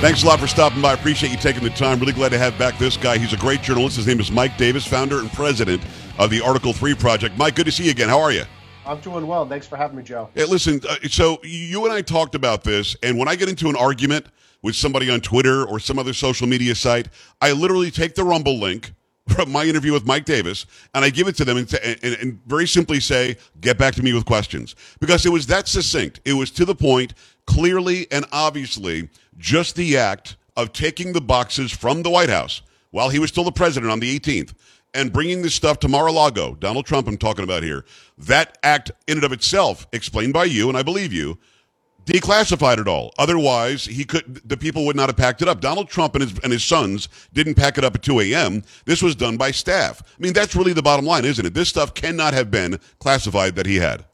Thanks a lot for stopping by. I appreciate you taking the time. Really glad to have back this guy. He's a great journalist. His name is Mike Davis, founder and president of the Article 3 Project. Mike, good to see you again. How are you? I'm doing well. Thanks for having me, Joe. Hey, listen, uh, so you and I talked about this, and when I get into an argument with somebody on Twitter or some other social media site, I literally take the Rumble link from my interview with Mike Davis, and I give it to them and, and, and, very simply say, get back to me with questions. Because it was that succinct. It was to the point, clearly and obviously just the act of taking the boxes from the White House while he was still the president on the 18th and bringing this stuff to Mar-a-Lago, Donald Trump I'm talking about here, that act in and of itself, explained by you, and I believe you, declassified it all. Otherwise, he could the people would not have packed it up. Donald Trump and his and his sons didn't pack it up at 2 a.m. This was done by staff. I mean, that's really the bottom line, isn't it? This stuff cannot have been classified that he had.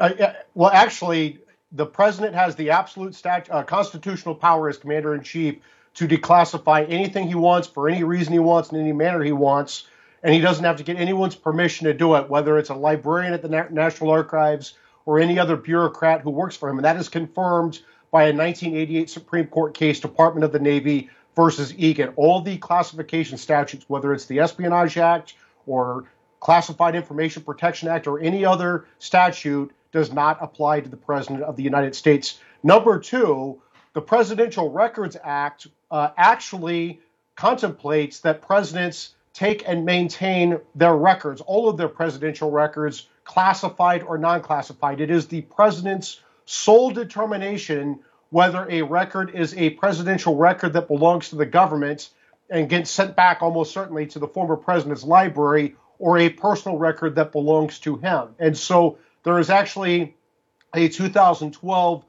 Uh, well, actually, the president has the absolute stat- uh, constitutional power as commander in chief to declassify anything he wants for any reason he wants in any manner he wants, and he doesn't have to get anyone's permission to do it, whether it's a librarian at the Na- National Archives or any other bureaucrat who works for him. And that is confirmed by a 1988 Supreme Court case, Department of the Navy versus Egan. All the classification statutes, whether it's the Espionage Act or Classified Information Protection Act or any other statute, does not apply to the President of the United States. Number two, the Presidential Records Act uh, actually contemplates that presidents take and maintain their records, all of their presidential records, classified or non classified. It is the president's sole determination whether a record is a presidential record that belongs to the government and gets sent back almost certainly to the former president's library or a personal record that belongs to him. And so there is actually a 2012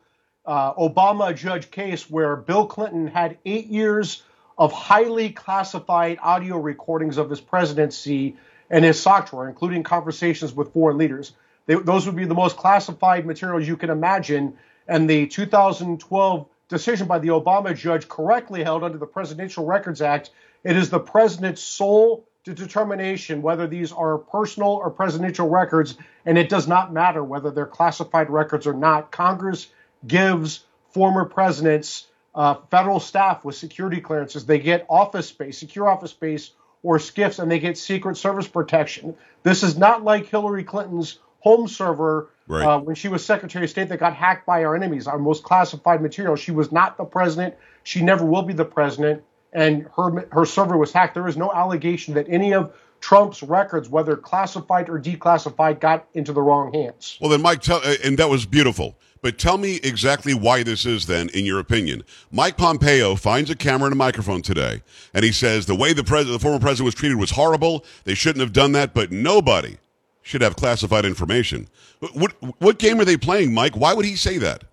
uh, Obama judge case where Bill Clinton had eight years of highly classified audio recordings of his presidency and his SOC drawer, including conversations with foreign leaders. They, those would be the most classified materials you can imagine. And the 2012 decision by the Obama judge correctly held under the Presidential Records Act it is the president's sole to determination whether these are personal or presidential records, and it does not matter whether they're classified records or not. Congress gives former presidents uh, federal staff with security clearances. They get office space, secure office space, or SCIFs, and they get Secret Service protection. This is not like Hillary Clinton's home server right. uh, when she was Secretary of State that got hacked by our enemies, our most classified material. She was not the president. She never will be the president and her her server was hacked. There is no allegation that any of Trump's records, whether classified or declassified, got into the wrong hands. Well, then, Mike, tell, and that was beautiful. But tell me exactly why this is, then, in your opinion. Mike Pompeo finds a camera and a microphone today, and he says the way the, pres- the former president was treated was horrible. They shouldn't have done that, but nobody should have classified information. What, what game are they playing, Mike? Why would he say that?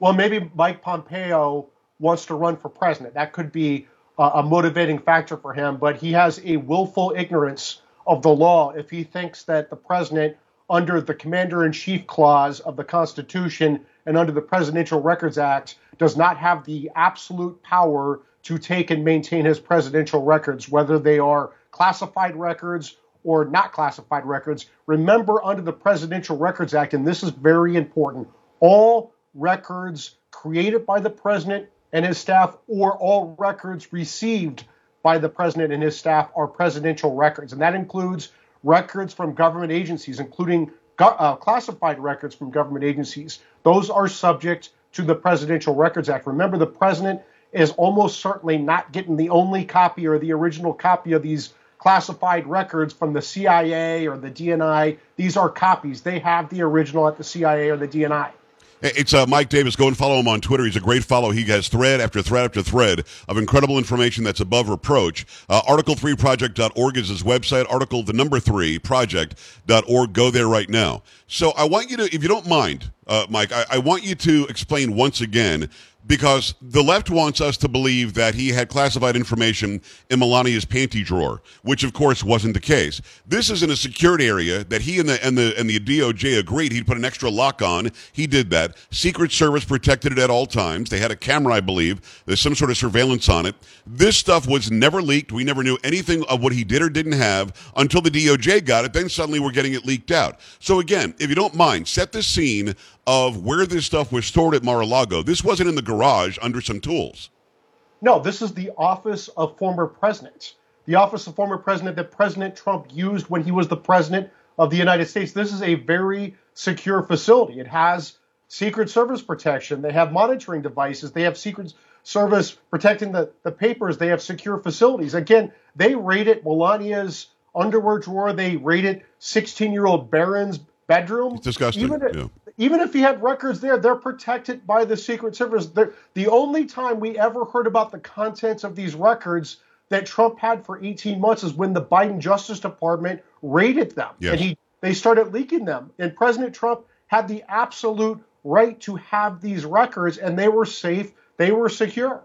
Well, maybe Mike Pompeo wants to run for president. That could be a motivating factor for him, but he has a willful ignorance of the law if he thinks that the president, under the commander in chief clause of the Constitution and under the Presidential Records Act, does not have the absolute power to take and maintain his presidential records, whether they are classified records or not classified records. Remember, under the Presidential Records Act, and this is very important, all records created by the president and his staff or all records received by the president and his staff are presidential records. And that includes records from government agencies, including uh, classified records from government agencies. Those are subject to the Presidential Records Act. Remember, the president is almost certainly not getting the only copy or the original copy of these classified records from the CIA or the DNI. These are copies. They have the original at the CIA or the DNI. It's uh, Mike Davis. Go and follow him on Twitter. He's a great follow. He has thread after thread after thread of incredible information that's above reproach. Uh, Article3project.org is his website. Article the number three project.org. Go there right now. So I want you to, if you don't mind, uh, Mike, I, I want you to explain once again because the left wants us to believe that he had classified information in Melania's panty drawer, which of course wasn't the case. This is in a secured area that he and the and the and the DOJ agreed he'd put an extra lock on. He did that. Secret Service protected it at all times. They had a camera, I believe. There's some sort of surveillance on it. This stuff was never leaked. We never knew anything of what he did or didn't have until the DOJ got it. Then suddenly we're getting it leaked out. So again, if you don't mind, set the scene of where this stuff was stored at Mar-a-Lago. This wasn't in the garage under some tools. No, this is the office of former presidents. The office of former president that President Trump used when he was the president of the United States. This is a very secure facility. It has Secret Service protection. They have monitoring devices. They have Secret Service protecting the, the papers. They have secure facilities. Again, they raided Melania's underwear drawer. They raided 16 year old Barron's bedroom. It's disgusting. Even, yeah even if he had records there, they're protected by the Secret Service. They're, the only time we ever heard about the contents of these records that Trump had for 18 months is when the Biden Justice Department raided them yes. and he they started leaking them. And President Trump had the absolute right to have these records, and they were safe, they were secure.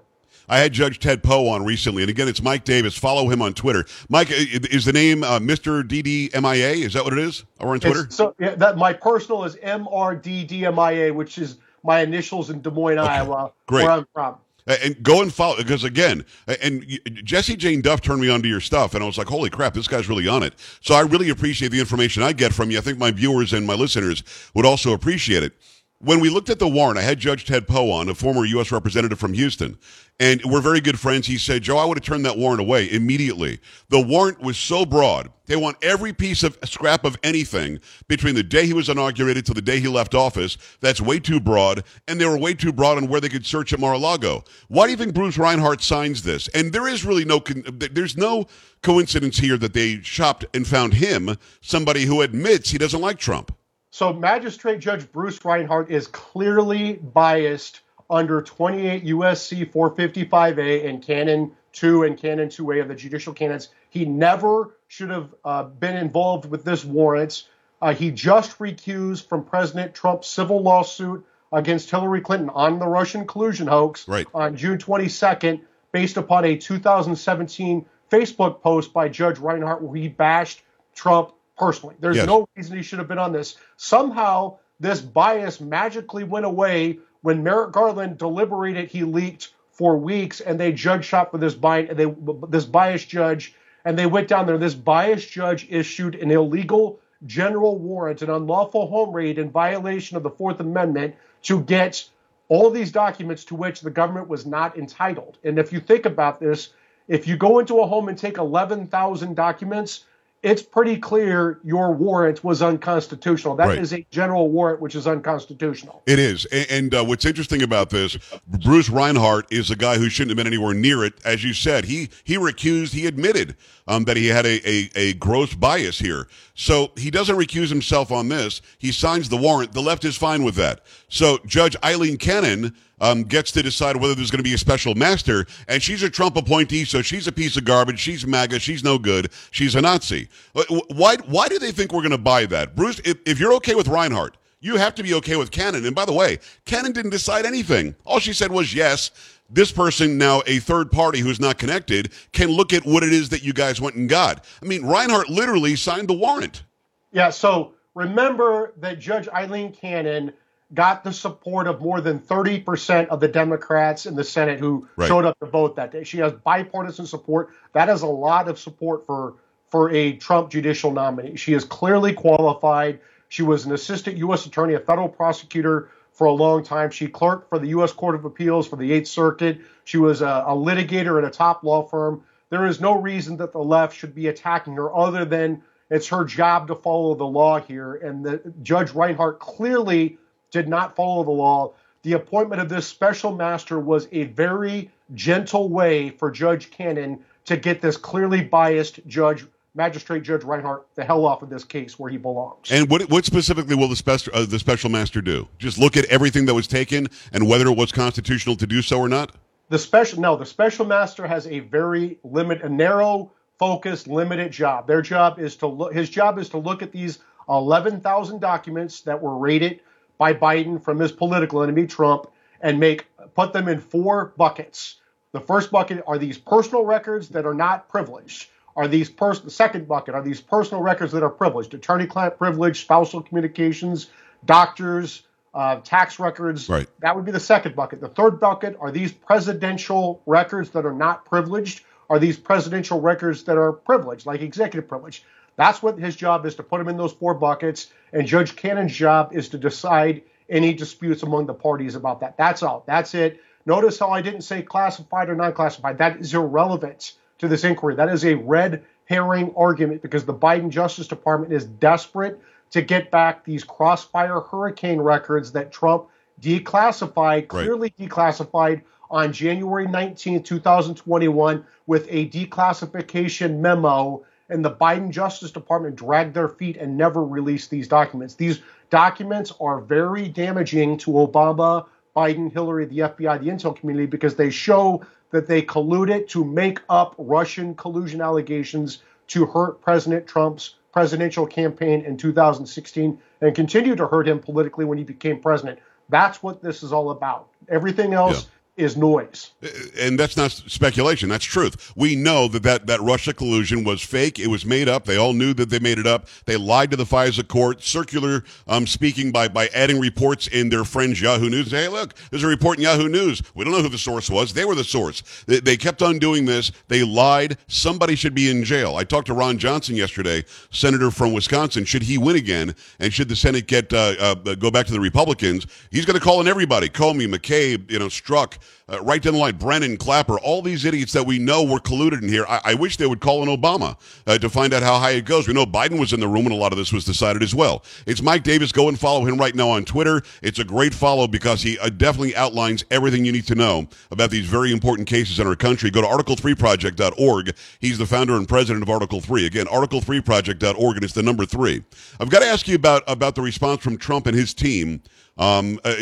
I had Judge Ted Poe on recently, and again, it's Mike Davis. Follow him on Twitter. Mike, is the name uh, Mr. DDMIA? Is that what it is? Or on Twitter? It's, so yeah, that my personal is MRDDMIA, which is my initials in Des Moines, okay. Iowa, Great. where I'm from. And go and follow because again, and Jessie Jane Duff turned me onto your stuff, and I was like, "Holy crap, this guy's really on it." So I really appreciate the information I get from you. I think my viewers and my listeners would also appreciate it when we looked at the warrant, I had Judge Ted Poe on, a former U.S. representative from Houston, and we're very good friends. He said, Joe, I would have turned that warrant away immediately. The warrant was so broad. They want every piece of scrap of anything between the day he was inaugurated to the day he left office. That's way too broad, and they were way too broad on where they could search at Mar-a-Lago. Why do you think Bruce Reinhart signs this? And there is really no, there's no coincidence here that they shopped and found him, somebody who admits he doesn't like Trump. So, Magistrate Judge Bruce Reinhart is clearly biased under 28 USC 455A and Canon 2 and Canon 2A of the judicial canons. He never should have uh, been involved with this warrant. Uh, he just recused from President Trump's civil lawsuit against Hillary Clinton on the Russian collusion hoax right. on June 22nd, based upon a 2017 Facebook post by Judge Reinhart where he bashed Trump personally. There's yes. no reason he should have been on this. Somehow, this bias magically went away when Merrick Garland deliberated. He leaked for weeks, and they judge shot for this bias. They this bias judge, and they went down there. This bias judge issued an illegal general warrant, an unlawful home raid in violation of the Fourth Amendment to get all these documents to which the government was not entitled. And if you think about this, if you go into a home and take 11,000 documents, it's pretty clear your warrant was unconstitutional. That right. is a general warrant which is unconstitutional. It is. And, and uh, what's interesting about this, Bruce Reinhart is a guy who shouldn't have been anywhere near it. As you said, he he recused, he admitted um, that he had a, a, a gross bias here. So he doesn't recuse himself on this. He signs the warrant. The left is fine with that. So Judge Aileen Cannon um, gets to decide whether there's going to be a special master. And she's a Trump appointee, so she's a piece of garbage. She's MAGA. She's no good. She's a Nazi. Uh, why, why do they think we're going to buy that? Bruce, if, if you're okay with Reinhart, you have to be okay with Cannon. And by the way, Cannon didn't decide anything. All she said was yes. This person, now a third party who's not connected, can look at what it is that you guys went and got. I mean, Reinhart literally signed the warrant. Yeah, so remember that Judge Aileen Cannon got the support of more than 30% of the Democrats in the Senate who right. showed up to vote that day. She has bipartisan support. That is a lot of support for for a Trump judicial nominee. She is clearly qualified. She was an assistant U.S. attorney, a federal prosecutor for a long time. She clerked for the U.S. Court of Appeals for the Eighth Circuit. She was a, a litigator at a top law firm. There is no reason that the left should be attacking her other than it's her job to follow the law here. And the Judge Reinhart clearly did not follow the law. The appointment of this special master was a very gentle way for Judge Cannon to get this clearly biased judge Magistrate Judge Reinhart the hell off of this case where he belongs. And what what specifically will the special uh, the special master do? Just look at everything that was taken and whether it was constitutional to do so or not. The special no, the special master has a very limit, a narrow, focused, limited job. Their job is to look. His job is to look at these 11,000 documents that were raided by Biden from his political enemy Trump and make put them in four buckets. The first bucket are these personal records that are not privileged are these the second bucket are these personal records that are privileged, attorney-client privilege, spousal communications, doctors, uh, tax records. Right. That would be the second bucket. The third bucket are these presidential records that are not privileged. Are these presidential records that are privileged, like executive privilege? That's what his job is to put them in those four buckets. And Judge Cannon's job is to decide any disputes among the parties about that. That's all. That's it. Notice how I didn't say classified or non classified. That is irrelevant to this inquiry. That is a red herring argument because the Biden Justice Department is desperate to get back these crossfire hurricane records that Trump declassified, clearly right. declassified on January 19, 2021, with a declassification memo. And the Biden Justice Department dragged their feet and never released these documents. These documents are very damaging to Obama, Biden, Hillary, the FBI, the intel community because they show that they colluded to make up Russian collusion allegations to hurt President Trump's presidential campaign in 2016 and continue to hurt him politically when he became president. That's what this is all about. Everything else is noise. And that's not speculation. That's truth. We know that, that that Russia collusion was fake. It was made up. They all knew that they made it up. They lied to the FISA court, circular um, speaking by, by adding reports in their friends Yahoo News. Hey, look, there's a report in Yahoo News. We don't know who the source was. They were the source. They, they kept on doing this. They lied. Somebody should be in jail. I talked to Ron Johnson yesterday, senator from Wisconsin. Should he win again, and should the Senate get uh, uh, go back to the Republicans, he's going to call in everybody: Comey, McCabe, you know, Strzok uh, right down the line, Brennan, Clapper, all these idiots that we know were colluded in here. I, I wish they would call in Obama uh, to find out how high it goes. We know Biden was in the room when a lot of this was decided as well. It's Mike Davis. Go and follow him right now on Twitter. It's a great follow because he uh, definitely outlines everything you need to know about these very important cases in our country. Go to article3project.org. He's the founder and president of Article 3. Again, article3project.org, and it's the number three. I've got to ask you about, about the response from Trump and his team um, uh,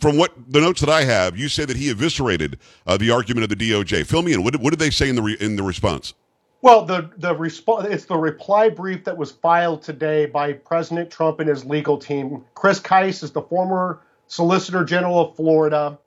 from what the notes that I have, you say that he eviscerated uh, the argument of the DOJ. Fill me in. What did, what did they say in the re- in the response? Well, the the response it's the reply brief that was filed today by President Trump and his legal team. Chris Kise is the former Solicitor General of Florida.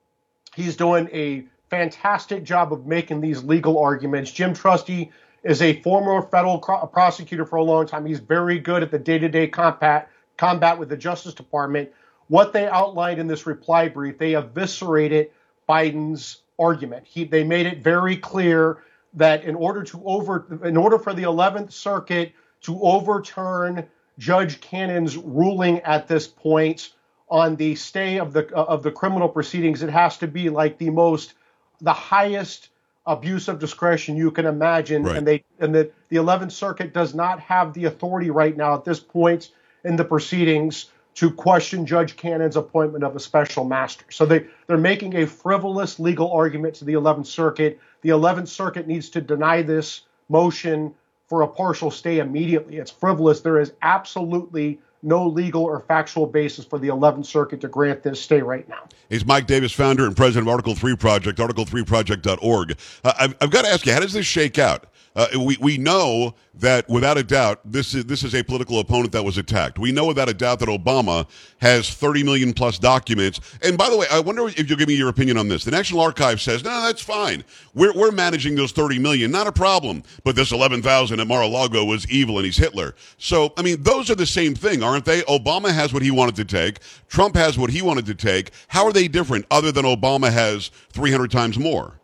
He's doing a fantastic job of making these legal arguments. Jim Trusty is a former federal prosecutor for a long time. He's very good at the day-to-day combat combat with the Justice Department what they outlined in this reply brief, they eviscerated Biden's argument. He, they made it very clear that in order to over, in order for the 11th Circuit to overturn Judge Cannon's ruling at this point on the stay of the of the criminal proceedings, it has to be like the most, the highest abuse of discretion you can imagine. Right. And they and the the 11th Circuit does not have the authority right now at this point in the proceedings to question Judge Cannon's appointment of a special master. So they, they're making a frivolous legal argument to the 11th Circuit. The 11th Circuit needs to deny this motion for a partial stay immediately. It's frivolous. There is absolutely no legal or factual basis for the 11th Circuit to grant this stay right now. He's Mike Davis, founder and president of Article 3 Project, article3project.org. Uh, I've, I've got to ask you, how does this shake out? Uh, we, we know that without a doubt, this is, this is a political opponent that was attacked. We know without a doubt that Obama has 30 million plus documents. And by the way, I wonder if you'll give me your opinion on this. The National Archives says, no, that's fine. We're, we're managing those 30 million, not a problem. But this 11,000 at Mar-a-Lago was evil and he's Hitler. So, I mean, those are the same thing, aren't they? Obama has what he wanted to take. Trump has what he wanted to take. How are they different other than Obama has 300 times more?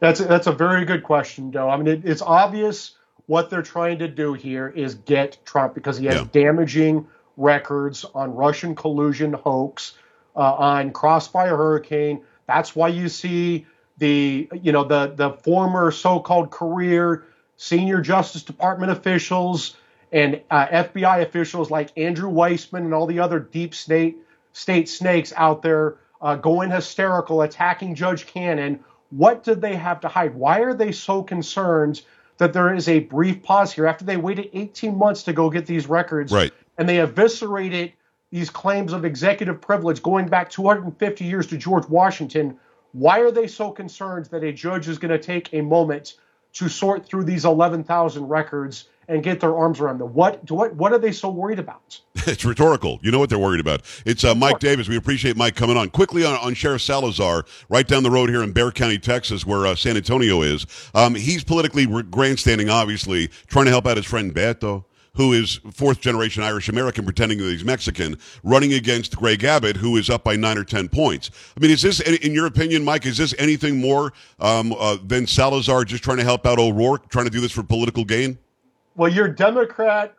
That's a, that's a very good question, Joe. I mean, it, it's obvious what they're trying to do here is get Trump because he has yeah. damaging records on Russian collusion hoax, uh, on Crossfire Hurricane. That's why you see the you know the the former so-called career senior Justice Department officials and uh, FBI officials like Andrew Weissmann and all the other deep state state snakes out there uh, going hysterical, attacking Judge Cannon what did they have to hide? Why are they so concerned that there is a brief pause here after they waited 18 months to go get these records, right? And they eviscerated these claims of executive privilege going back 250 years to George Washington. Why are they so concerned that a judge is going to take a moment to sort through these 11,000 records and get their arms around them. What what what are they so worried about? it's rhetorical. You know what they're worried about. It's uh, Mike Davis. We appreciate Mike coming on quickly on, on Sheriff Salazar, right down the road here in Bexar County, Texas, where uh, San Antonio is. Um, he's politically grandstanding, obviously, trying to help out his friend Beto who is fourth generation Irish American pretending that he's Mexican, running against Greg Abbott, who is up by nine or 10 points. I mean, is this, in your opinion, Mike, is this anything more um, uh, than Salazar just trying to help out O'Rourke, trying to do this for political gain? Well, your Democrat,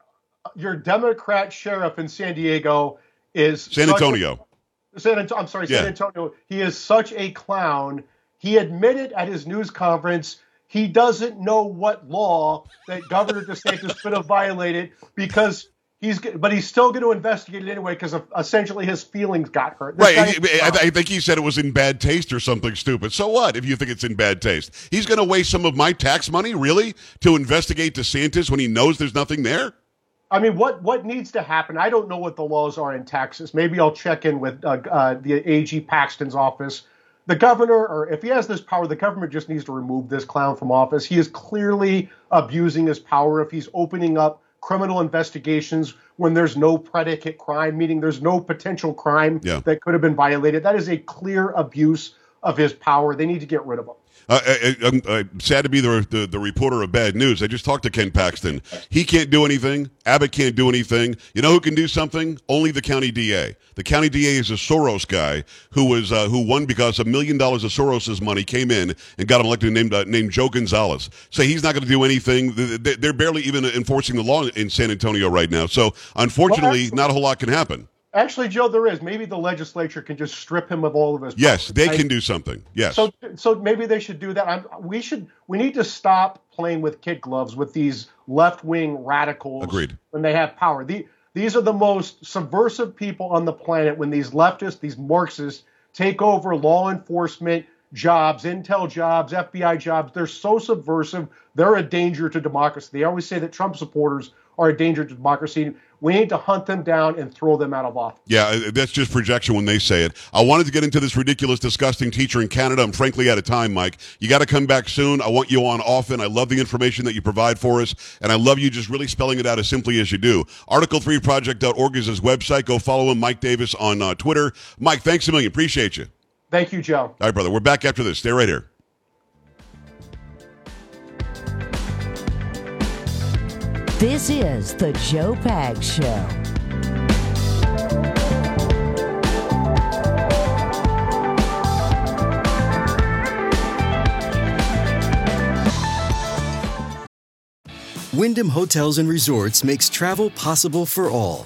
your Democrat sheriff in San Diego is San Antonio. A, San, I'm sorry, San yeah. Antonio. He is such a clown. He admitted at his news conference he doesn't know what law that Governor DeSantis could have violated because he's but he's still going to investigate it anyway because essentially his feelings got hurt. This right. He, I, I, think he said it was in bad taste or something stupid. So what if you think it's in bad taste? He's going to waste some of my tax money, really, to investigate DeSantis when he knows there's nothing there? I mean, what what needs to happen? I don't know what the laws are in Texas. Maybe I'll check in with uh, uh, the AG Paxton's office. The governor, or if he has this power, the government just needs to remove this clown from office. He is clearly abusing his power if he's opening up criminal investigations when there's no predicate crime, meaning there's no potential crime yeah. that could have been violated. That is a clear abuse of his power. They need to get rid of him. I, am I'm sad to be the, the, the reporter of bad news. I just talked to Ken Paxton. He can't do anything. Abbott can't do anything. You know who can do something? Only the county DA. The county DA is a Soros guy who was uh, who won because a million dollars of Soros's money came in and got him elected named uh, named Joe Gonzalez. So he's not going to do anything. They're barely even enforcing the law in San Antonio right now. So unfortunately, not a whole lot can happen. Actually, Joe, there is. Maybe the legislature can just strip him of all of his. Yes, they can do something. Yes. So, so maybe they should do that. I'm, we should. We need to stop playing with kid gloves with these left-wing radicals. Agreed. When they have power, the, these are the most subversive people on the planet. When these leftists, these Marxists, take over law enforcement jobs, intel jobs, FBI jobs, they're so subversive. They're a danger to democracy. They always say that Trump supporters are a danger to democracy. We need to hunt them down and throw them out of office. Yeah, uh, that's just projection when they say it. I wanted to get into this ridiculous, disgusting teacher in Canada. I'm frankly out of time, Mike. You got to come back soon. I want you on often. I love the information that you provide for us, and I love you just really spelling it out as simply as you do. Article3project.org is his website. Go follow him, Mike Davis, on uh, Twitter. Mike, thanks a million. Appreciate you. Thank you, Joe. All right, brother. We're back after this. Stay right here. This is the Joe Pags Show. Wyndham Hotels and Resorts makes travel possible for all.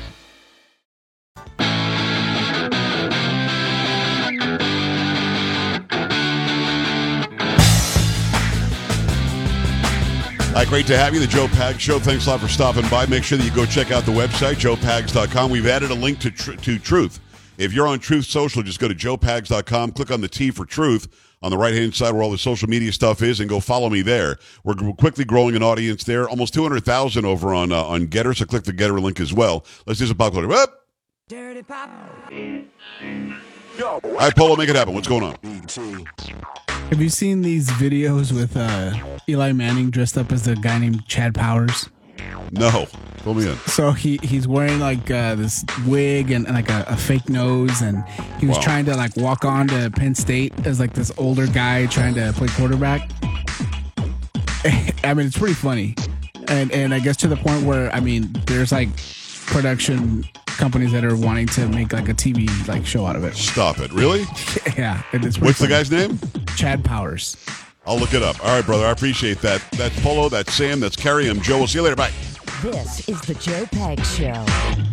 Hi, great to have you. The Joe Pags Show. Thanks a lot for stopping by. Make sure that you go check out the website, joepags.com. We've added a link to, tr- to Truth. If you're on Truth Social, just go to joepags.com, click on the T for Truth on the right hand side where all the social media stuff is, and go follow me there. We're quickly growing an audience there, almost 200,000 over on uh, on GETTR, so click the GETTR link as well. Let's do some pop culture. Up. Dirty pop. All right, Polo, make it happen. What's going on? Have you seen these videos with uh, Eli Manning dressed up as a guy named Chad Powers? No, pull me in. So he he's wearing like uh, this wig and, and like a, a, fake nose, and he was wow. trying to like walk on to Penn State as like this older guy trying to play quarterback. I mean, it's pretty funny, and and I guess to the point where I mean, there's like production companies that are wanting to make like a TV like show out of it. Stop it! Really? yeah. What's funny. the guy's name? Chad Powers. I'll look it up. All right, brother. I appreciate that. That's Polo. That's Sam. That's Carrie. I'm Joe. We'll see you later. Bye. This is the Joe Pags Show.